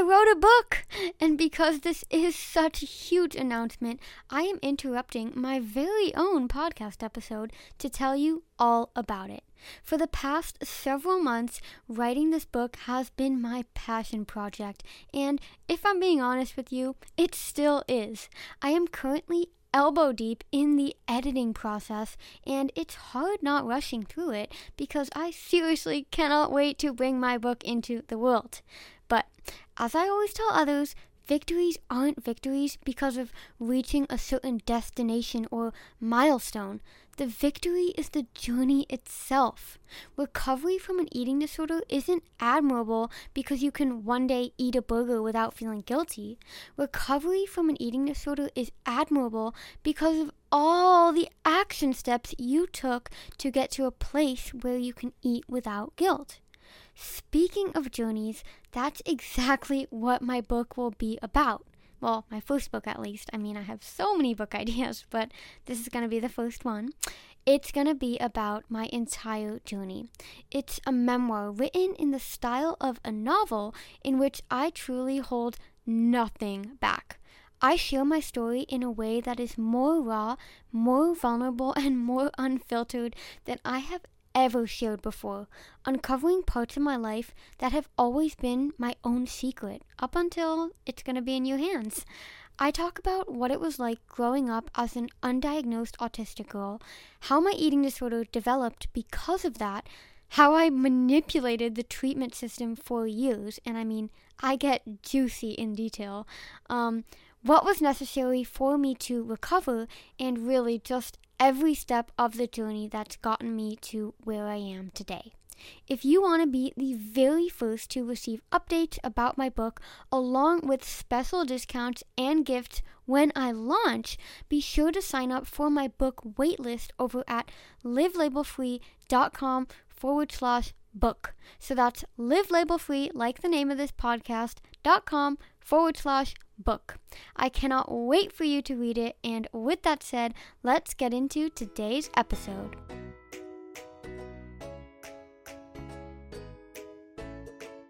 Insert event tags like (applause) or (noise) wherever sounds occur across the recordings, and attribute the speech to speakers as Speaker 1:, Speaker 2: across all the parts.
Speaker 1: I wrote a book! And because this is such a huge announcement, I am interrupting my very own podcast episode to tell you all about it. For the past several months, writing this book has been my passion project, and if I'm being honest with you, it still is. I am currently elbow deep in the editing process, and it's hard not rushing through it because I seriously cannot wait to bring my book into the world. But as I always tell others, victories aren't victories because of reaching a certain destination or milestone. The victory is the journey itself. Recovery from an eating disorder isn't admirable because you can one day eat a burger without feeling guilty. Recovery from an eating disorder is admirable because of all the action steps you took to get to a place where you can eat without guilt. Speaking of journeys, that's exactly what my book will be about. Well, my first book at least. I mean, I have so many book (laughs) ideas, but this is going to be the first one. It's going to be about my entire journey. It's a memoir written in the style of a novel in which I truly hold nothing back. I share my story in a way that is more raw, more vulnerable, and more unfiltered than I have ever shared before, uncovering parts of my life that have always been my own secret up until it's going to be in your hands. I talk about what it was like growing up as an undiagnosed autistic girl, how my eating disorder developed because of that, how I manipulated the treatment system for years, and I mean, I get juicy in detail, um, what was necessary for me to recover, and really just every step of the journey that's gotten me to where I am today. If you want to be the very first to receive updates about my book, along with special discounts and gifts when I launch, be sure to sign up for my book waitlist over at livelabelfree.com forward slash book. So that's livelabelfree, like the name of this podcast, dot com forward slash book. I cannot wait for you to read it, and with that said, let's get into today's episode.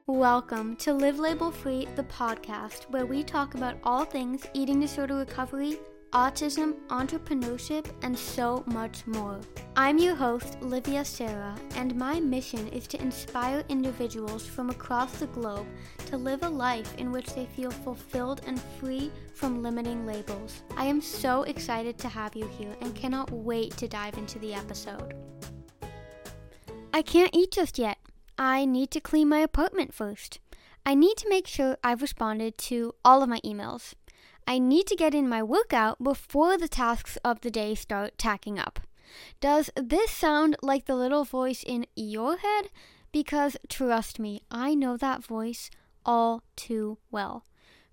Speaker 1: Welcome to Live Label Free, the podcast, where we talk about all things eating disorder recovery autism, entrepreneurship, and so much more. I'm your host, Livia Sarah, and my mission is to inspire individuals from across the globe to live a life in which they feel fulfilled and free from limiting labels. I am so excited to have you here and cannot wait to dive into the episode. I can't eat just yet. I need to clean my apartment first. I need to make sure I've responded to all of my emails. I need to get in my workout before the tasks of the day start tacking up. Does this sound like the little voice in your head? Because trust me, I know that voice all too well.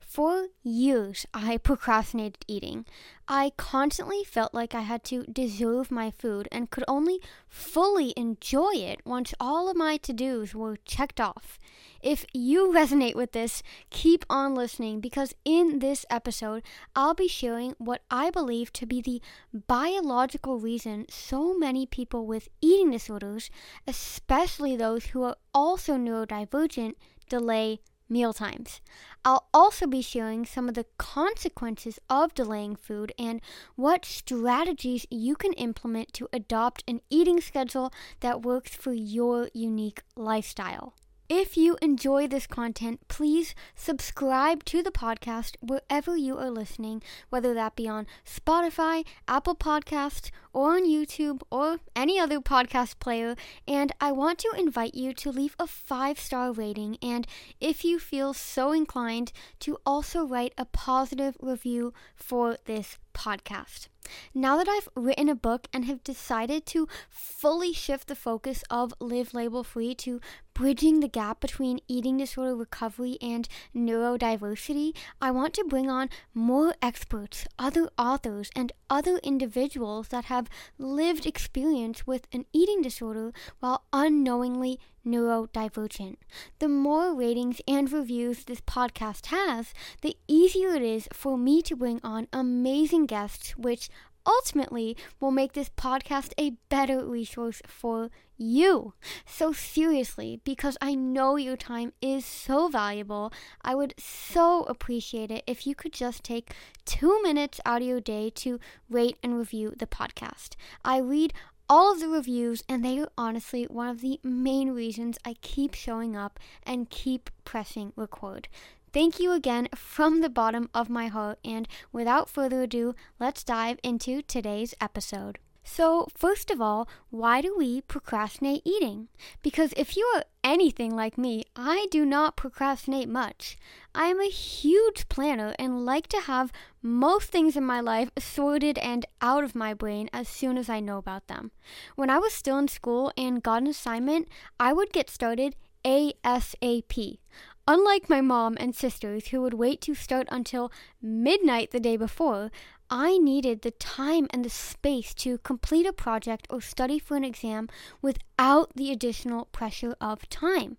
Speaker 1: For years, I procrastinated eating. I constantly felt like I had to deserve my food and could only fully enjoy it once all of my to dos were checked off. If you resonate with this, keep on listening because in this episode, I'll be sharing what I believe to be the biological reason so many people with eating disorders, especially those who are also neurodivergent, delay meal times. I'll also be sharing some of the consequences of delaying food and what strategies you can implement to adopt an eating schedule that works for your unique lifestyle. If you enjoy this content, please subscribe to the podcast wherever you are listening, whether that be on Spotify, Apple Podcasts, or on YouTube, or any other podcast player. And I want to invite you to leave a five star rating, and if you feel so inclined, to also write a positive review for this podcast. Now that I've written a book and have decided to fully shift the focus of Live Label Free to bridging the gap between eating disorder recovery and neurodiversity, I want to bring on more experts, other authors, and other individuals that have lived experience with an eating disorder while unknowingly neurodivergent. The more ratings and reviews this podcast has, the easier it is for me to bring on amazing guests, which ultimately will make this podcast a better resource for you. So, seriously, because I know your time is so valuable, I would so appreciate it if you could just take two minutes out of your day to rate and review the podcast. I read all of the reviews, and they are honestly one of the main reasons I keep showing up and keep pressing record. Thank you again from the bottom of my heart, and without further ado, let's dive into today's episode. So, first of all, why do we procrastinate eating? Because if you are anything like me, I do not procrastinate much. I am a huge planner and like to have most things in my life sorted and out of my brain as soon as I know about them. When I was still in school and got an assignment, I would get started ASAP. Unlike my mom and sisters who would wait to start until midnight the day before, I needed the time and the space to complete a project or study for an exam without the additional pressure of time.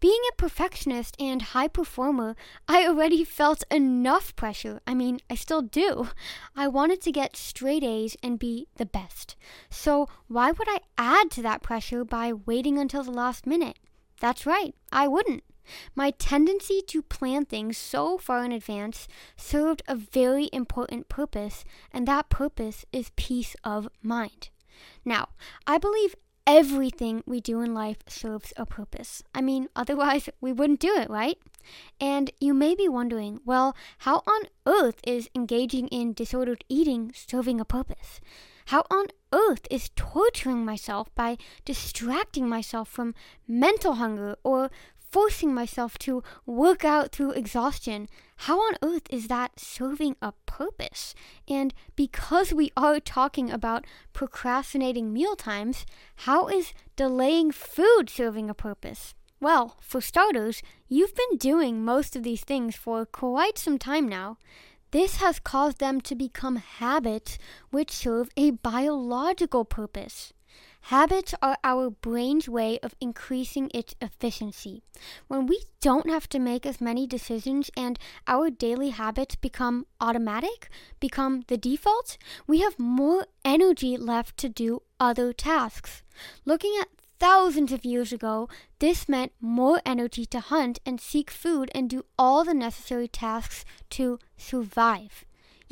Speaker 1: Being a perfectionist and high performer, I already felt enough pressure. I mean, I still do. I wanted to get straight A's and be the best. So, why would I add to that pressure by waiting until the last minute? That's right, I wouldn't. My tendency to plan things so far in advance served a very important purpose, and that purpose is peace of mind. Now, I believe everything we do in life serves a purpose. I mean, (laughs) otherwise, we wouldn't do it, right? And you may be wondering, well, how on earth is engaging in disordered eating serving a purpose? How on earth is torturing myself by distracting myself from mental hunger or forcing myself to work out through exhaustion. How on earth is that serving a purpose? And because we are talking about procrastinating meal times, how is delaying food serving a purpose? Well, for starters, you've been doing most of these things for quite some time now. This has caused them to become habits which serve a biological purpose. Habits are our brain's way of increasing its efficiency. When we don't have to make as many decisions and our daily habits become automatic, become the default, we have more energy left to do other tasks. Looking at thousands of years ago, this meant more energy to hunt and seek food and do all the necessary tasks to survive.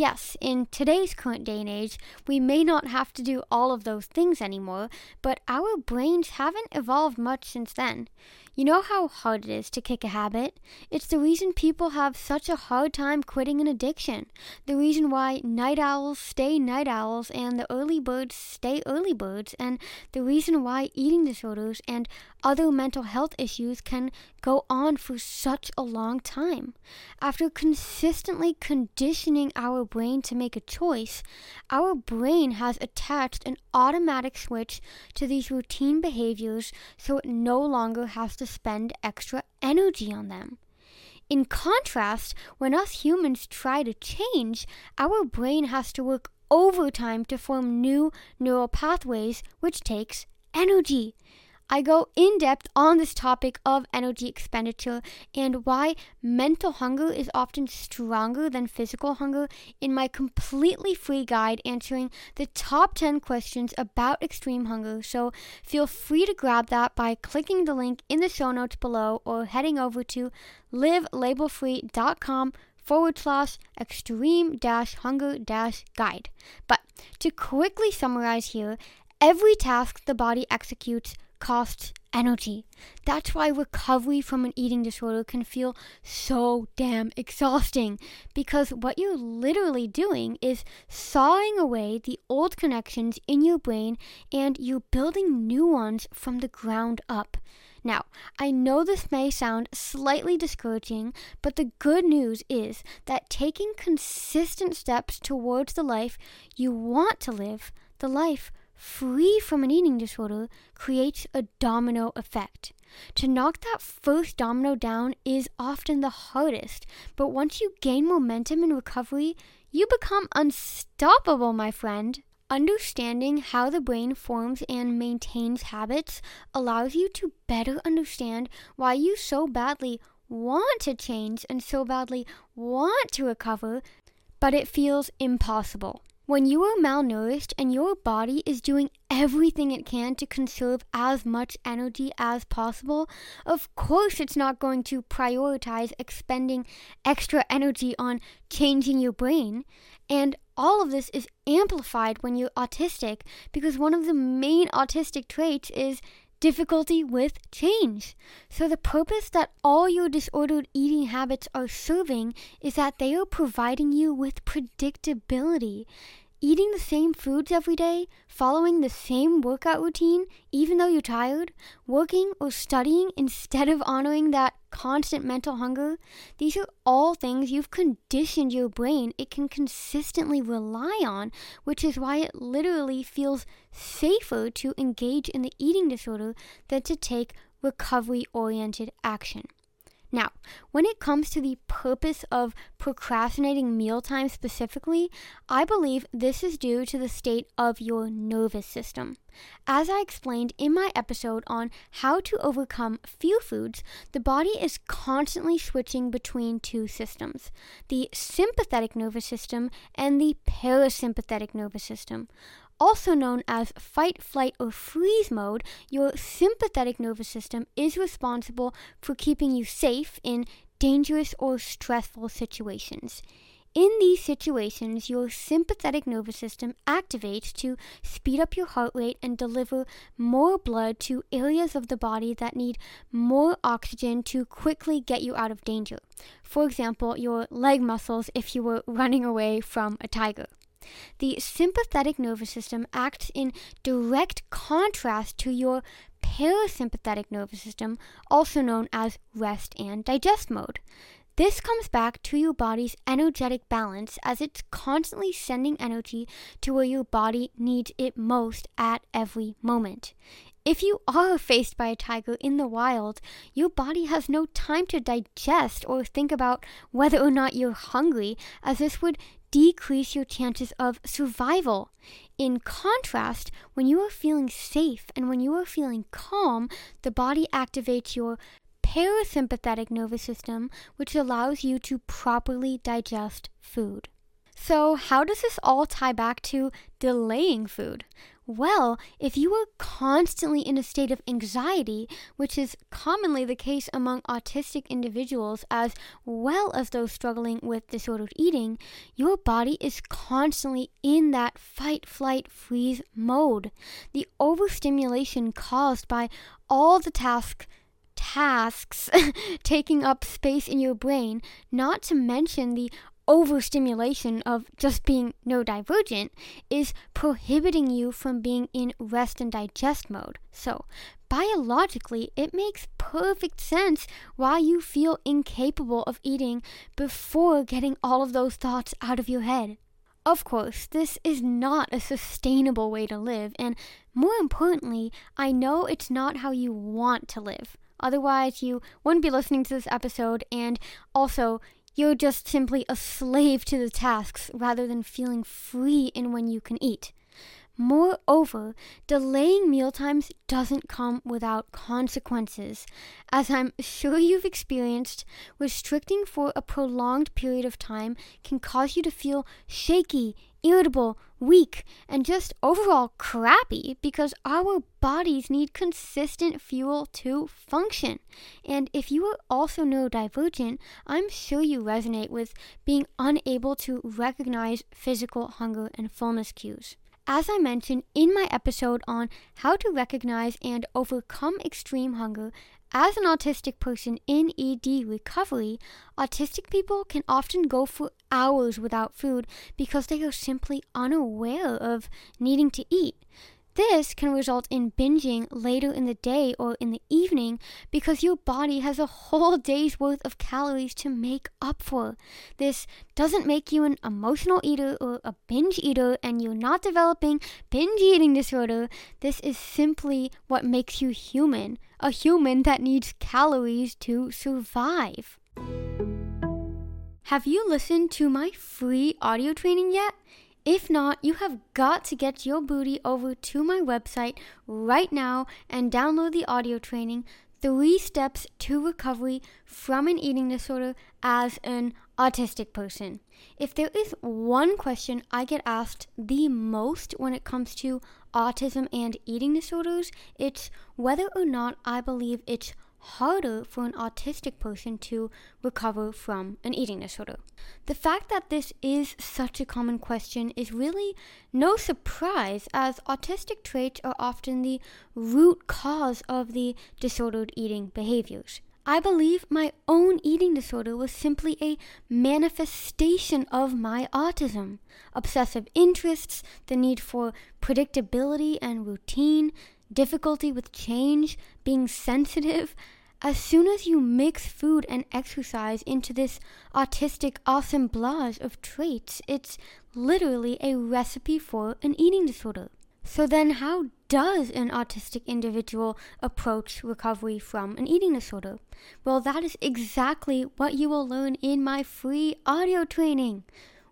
Speaker 1: Yes, in today's current day and age, we may not have to do all of those things anymore, but our brains haven't evolved much since then. You know how hard it is to kick a habit? It's the reason people have such a hard time quitting an addiction. The reason why night owls stay night owls and the early birds stay early birds, and the reason why eating disorders and other mental health issues can go on for such a long time. After consistently conditioning our brain to make a choice, our brain has attached an automatic switch to these routine behaviors so it no longer has to spend extra energy on them. In contrast, when us humans try to change, our brain has to work overtime to form new neural pathways, which takes energy. I go in depth on this topic of energy expenditure and why mental hunger is often stronger than physical hunger in my completely free guide answering the top 10 questions about extreme hunger. So feel free to grab that by clicking the link in the show notes below or heading over to livelabelfree.com forward slash extreme dash hunger dash guide. But to quickly summarize here, every task the body executes costs energy. That's why recovery from an eating disorder can feel so damn exhausting because what you're literally doing is sawing away the old connections in your brain and you're building new ones from the ground up. Now, I know this may sound slightly discouraging, but the good news is that taking consistent steps towards the life you want to live, the life free from an eating disorder creates a domino effect. To knock that first domino down is often the hardest, but once you gain momentum in recovery, you become unstoppable, my friend. Understanding how the brain forms and maintains habits allows you to better understand why you so badly want to change and so badly want to recover, but it feels impossible. When you are malnourished and your body is doing everything it can to conserve as much energy as possible, of course it's not going to prioritize expending extra energy on changing your brain. And all of this is amplified when you're autistic because one of the main autistic traits is difficulty with change. So, the purpose that all your disordered eating habits are serving is that they are providing you with predictability. Eating the same foods every day, following the same workout routine, even though you're tired, working or studying (laughs) instead of honoring that constant mental hunger, these are all things you've conditioned your brain it can consistently rely on, which is why it literally feels safer to engage in the eating disorder than to take recovery oriented action. Now, when it comes to the purpose of procrastinating mealtime specifically, I believe this is due to the state of your nervous system. As I explained in my episode on how to overcome fear foods, the body is constantly switching between two systems the sympathetic nervous system and the parasympathetic nervous system also known as fight, flight, or freeze mode, your sympathetic nervous system is responsible for keeping you safe in dangerous or stressful situations. In these situations, your sympathetic nervous system activates to speed up your heart rate and deliver more blood to areas of the body that need more oxygen to quickly get you out of danger. For example, your leg muscles if you were running away from a tiger. The sympathetic nervous system acts in direct contrast to your parasympathetic nervous system, also known as rest and digest mode. This comes back to your body's energetic balance as it's constantly sending energy to where your body needs it most at every moment. If you are (laughs) faced by a tiger in the wild, your body has no time to digest or think about whether or not you're hungry, as this would decrease your chances of survival. In contrast, when you are feeling safe and when you are feeling calm, the body activates your parasympathetic nervous system, which allows you to properly digest food. So, how does this all tie back to delaying food? Well, if you are constantly in a state of anxiety, which is commonly the case among autistic individuals as well as those struggling with disordered eating, your body is constantly in that fight, flight, freeze mode. The overstimulation caused by all the tasks tasks (laughs) taking up space in your brain, not to mention the overstimulation of just being neurodivergent is prohibiting you from being in rest and digest mode. So, biologically, it makes perfect sense why you feel incapable of eating before getting all of those thoughts out of your head. Of course, this is not a sustainable way to live, and more importantly, I know it's not how you want to live. Otherwise, you wouldn't be listening to this episode, and also, you're just simply a slave to the tasks rather than feeling free in when you can eat. Moreover, delaying mealtimes doesn't come without consequences. As I'm sure you've experienced, restricting for a prolonged period of time can cause you to feel shaky, irritable, weak, and just overall crappy because our bodies need consistent fuel to function. And if you are also neurodivergent, I'm sure you resonate with being unable to recognize physical hunger and fullness cues. As I mentioned in my episode on how to recognize and overcome extreme hunger, as an autistic person in ED recovery, autistic people can often go for hours without food because they are simply unaware of needing to eat. This can result in binging later in the day or in the evening because your body has a whole day's worth of calories to make up for. This doesn't make you an emotional eater or a binge eater and you're not developing binge eating disorder. This is simply what makes you human, a human that needs calories to survive. Have you listened to my free audio training yet? If not, you have got to get your booty over to my website right now and download the audio training three steps to recovery from an eating disorder as an autistic person. If there is one question I get asked the most when it comes to autism and eating disorders, it's whether or not I believe it's harder for an autistic person to recover from an eating disorder. The fact that this is such a common question is really no surprise, as autistic traits are often the root cause of the disordered eating behaviors. I believe my own eating disorder was simply a manifestation of my autism. Obsessive interests, the need for predictability and routine, difficulty with change, being sensitive. As soon as you mix food and exercise into this autistic assemblage of traits, it's literally a recipe for an eating disorder. So, then how does an autistic individual approach recovery from an eating disorder? Well, that is exactly what you will learn in my free audio training.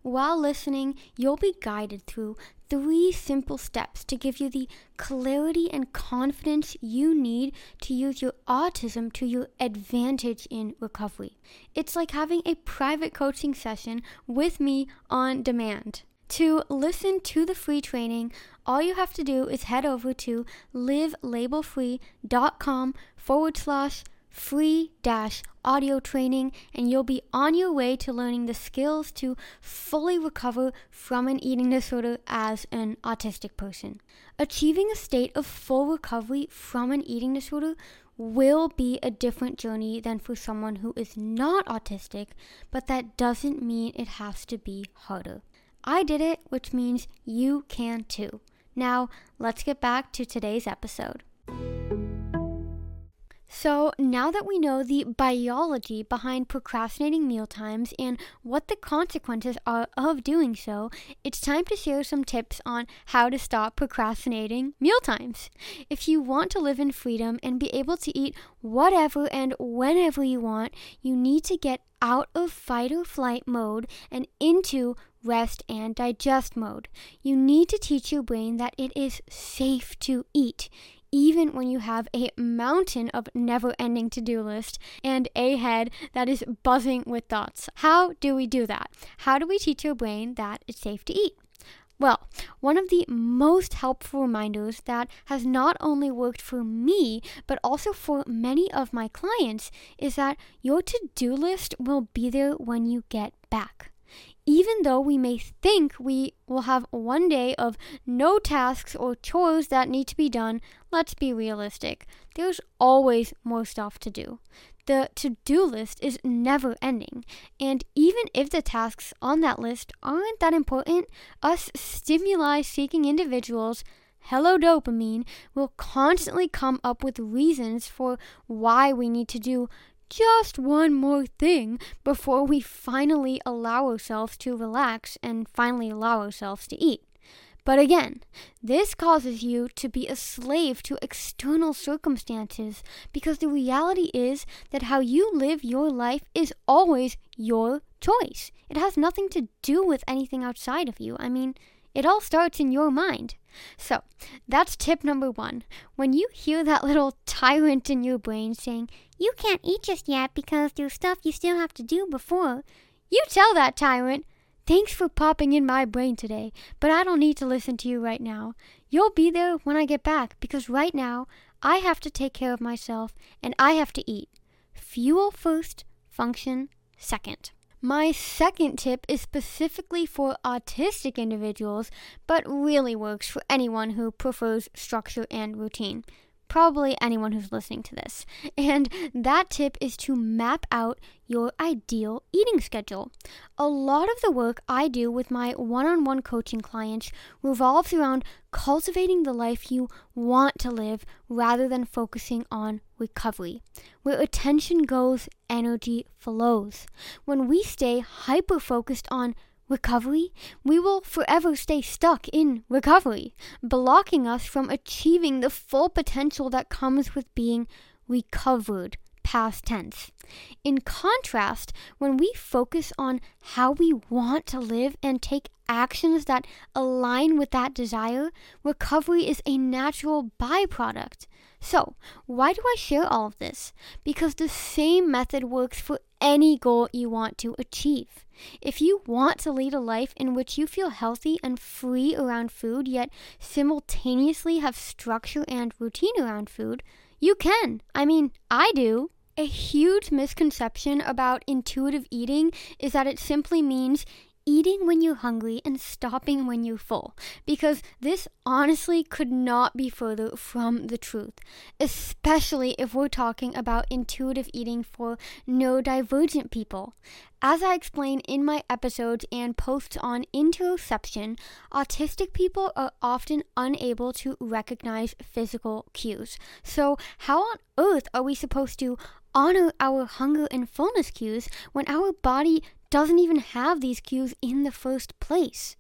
Speaker 1: While listening, you'll be guided through three simple steps to give you the clarity and confidence you need to use your autism to your advantage in recovery. It's like having a private coaching session with me on demand. To listen to the free training, all you have to do is head over to livelabelfree.com forward slash free dash audio training, and you'll be on your way to learning the skills to fully recover from an eating disorder as an autistic person. Achieving a state of full recovery from an eating disorder will be a different journey than for someone who is not autistic, but that doesn't mean it has to be harder. I did it, which means you can too. Now, let's get back to today's episode. So, now that we know the biology behind procrastinating mealtimes and what the consequences are of doing so, it's time to share some tips on how to stop procrastinating mealtimes. If you want to live in freedom and be able to eat whatever and whenever you want, you need to get out of fight or flight mode and into rest, and digest mode. You need to teach your brain that it is safe to eat. Even when you have a mountain of never ending to do list and a head that is buzzing with thoughts. How do we do that? How do we teach your brain that it's safe to eat? Well, one of the most helpful reminders that has not only worked for me, but also for many of my clients is that your to do list will be there when you get back even though we may think we will have one day of no tasks or chores that need to be done, let's be realistic. There's always more stuff to do. The to do list is never ending, and even if the tasks on that list aren't that important, us stimuli seeking individuals hello dopamine will constantly come up with reasons for why we need to do just one more thing before we finally allow ourselves to relax and finally allow ourselves to eat. But again, this causes you to be a slave to external circumstances because the reality is that how you live your life is always your choice. It has nothing to do with anything outside of you. I mean, it all starts in your mind. So, that's tip number one. When you hear that little tyrant in your brain saying, You can't eat just yet because there's stuff you still have to do before, you tell that tyrant, Thanks for popping in my brain today, but I don't need to listen to you right now. You'll be there when I get back because right now I have to take care of myself and I have to eat. Fuel first, function second. My second tip is specifically for autistic individuals, but really works for anyone who prefers structure and routine. Probably anyone who's listening to this. (laughs) And that tip is to map out your ideal eating schedule. A lot of the work I do with my one on one coaching clients revolves around cultivating the life you want to live rather than focusing on recovery. Where attention goes, energy flows. When we stay hyper focused on recovery, we will forever stay stuck in recovery, blocking us from achieving the full potential that comes with being recovered past tense. In contrast, when we focus on how we want to live and take actions that align with that desire, recovery is a natural byproduct. So, why do I share all of this? Because the same method works for any goal you want to achieve. If you want to lead a life in which you feel healthy and free around food, yet simultaneously have structure and routine around food, you can. I mean, I do. A huge misconception about intuitive eating is that it simply means eating when you're hungry and stopping when you're full, because this honestly could not be further from the truth, especially if we're talking about intuitive eating for neurodivergent people. As I explain in my episodes and posts on interoception, autistic people are often unable to recognize physical cues. So, how on earth are we supposed to honor our hunger and fullness cues when our body doesn't even have these cues in the first place.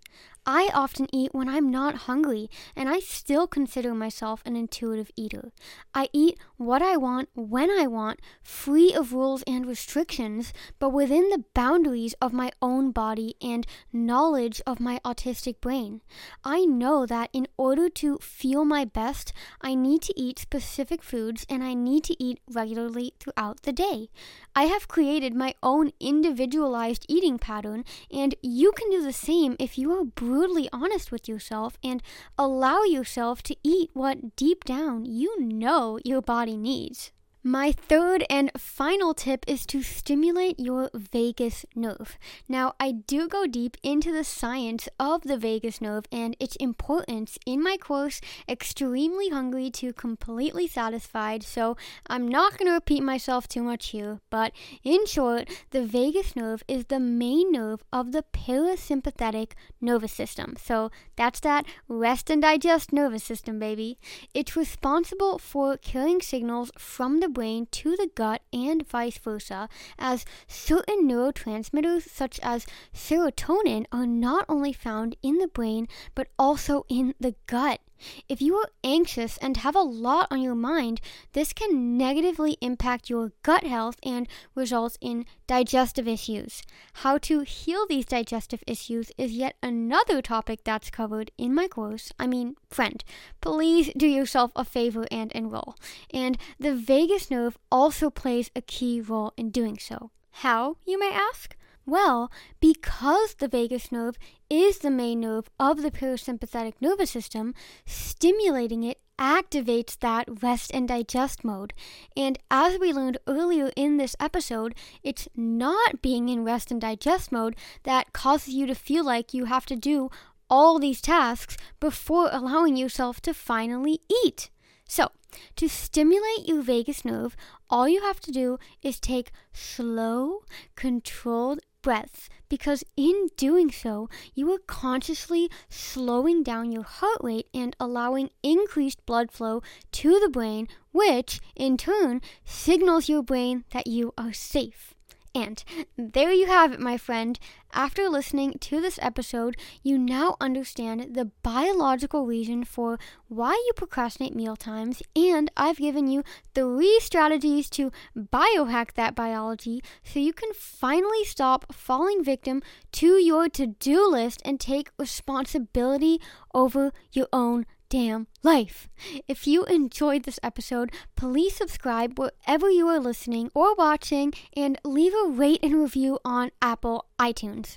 Speaker 1: I often eat when I'm not hungry, and I still consider myself an intuitive eater. I eat what I want when I want, free of rules and restrictions, but within the boundaries of my own body and knowledge of my autistic brain. I know that in order to feel my best, I need to eat specific foods and I need to eat regularly throughout the day. I have created my own individualized eating pattern, and you can do the same if you are brutally honest with yourself and allow yourself to eat what deep down you know your body needs. My third and final tip is to stimulate your vagus nerve. Now, I do go deep into the science of the vagus nerve and its importance in my course, Extremely Hungry to Completely Satisfied, so I'm not going to repeat myself too much here, but in short, the vagus nerve is the main nerve of the parasympathetic nervous system. So that's that rest and digest nervous system, baby. It's responsible for carrying signals from the brain to the gut and vice versa, as certain neurotransmitters such as serotonin are not only found in the brain but also in the gut. If you are anxious and have a lot on your mind, this can negatively impact your gut health and result in digestive issues. How to heal these digestive issues is yet another topic that's covered in my course. I mean, friend, please do yourself a favor and enroll. And the vagus nerve also plays a key role in doing so. How, you may ask? Well, because the vagus nerve is the main nerve of the parasympathetic nervous system, stimulating it activates that rest and digest mode. And as we learned earlier in this episode, it's not being in rest and digest mode that causes you to feel like you have to do all these tasks before allowing yourself to finally eat. So, to stimulate your vagus nerve, all you have to do is take slow, controlled breaths because in doing so, you are consciously slowing down your heart rate and allowing increased blood flow to the brain, which in turn signals your brain that you are safe. And there you have it, my friend. After listening to this episode, you now understand the biological reason for why you procrastinate meal times, and I've given you three strategies to biohack that biology so you can finally stop falling victim to your to do list and take responsibility over your own damn life. If you enjoyed this episode, please subscribe wherever you are listening or watching and leave a rate and review on Apple iTunes.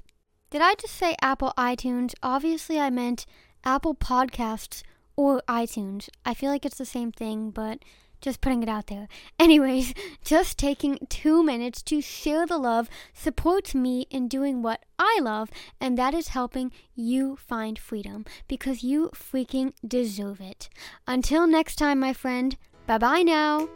Speaker 1: Did I just say Apple iTunes? Obviously, I meant Apple Podcasts or iTunes. I feel like it's the same thing, but just putting it out there. Anyways, (laughs) just taking two minutes to share the love supports me in doing what I love, and that is helping you find freedom because you freaking deserve it. Until next time, my friend, bye bye now.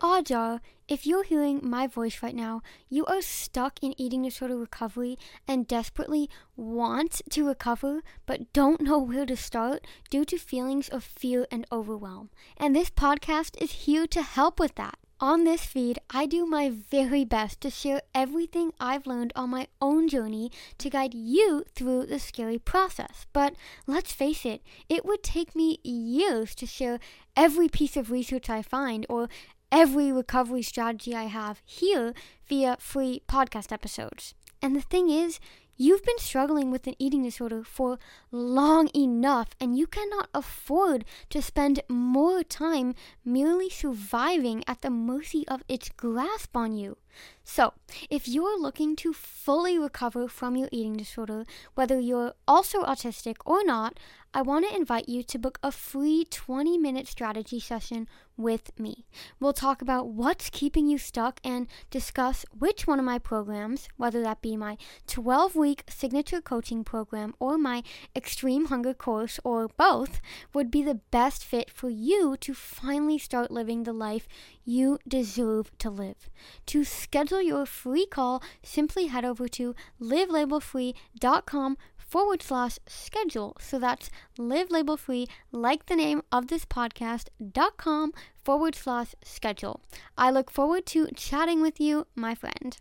Speaker 1: Aja if you're hearing my voice right now, you are stuck in eating disorder recovery and desperately want to recover but don't know where to start due to feelings of fear and overwhelm. And this podcast is here to help with that. On this feed, I do my very best to share everything I've learned on my own journey to guide you through the scary process. But let's face it, it would take me years to share every piece of research I find or every recovery strategy I have here via free podcast episodes. And the thing is, You've been struggling with an eating disorder for long enough, and you cannot afford to spend more time merely surviving at the mercy of its grasp on you. So, if you're looking to fully recover from your eating disorder, whether you're also autistic or not, I want to invite you to book a free 20 minute strategy session with me. We'll talk about what's keeping you stuck and discuss which one of my programs, whether that be my 12 week signature coaching program or my extreme hunger course or both, would be the best fit for you to finally start living the life you deserve to live. To schedule your free call, simply head over to livelabelfree.com forward slash schedule. So that's live label free, like the name of this podcast, dot com forward slash schedule. I look forward to chatting with you, my friend.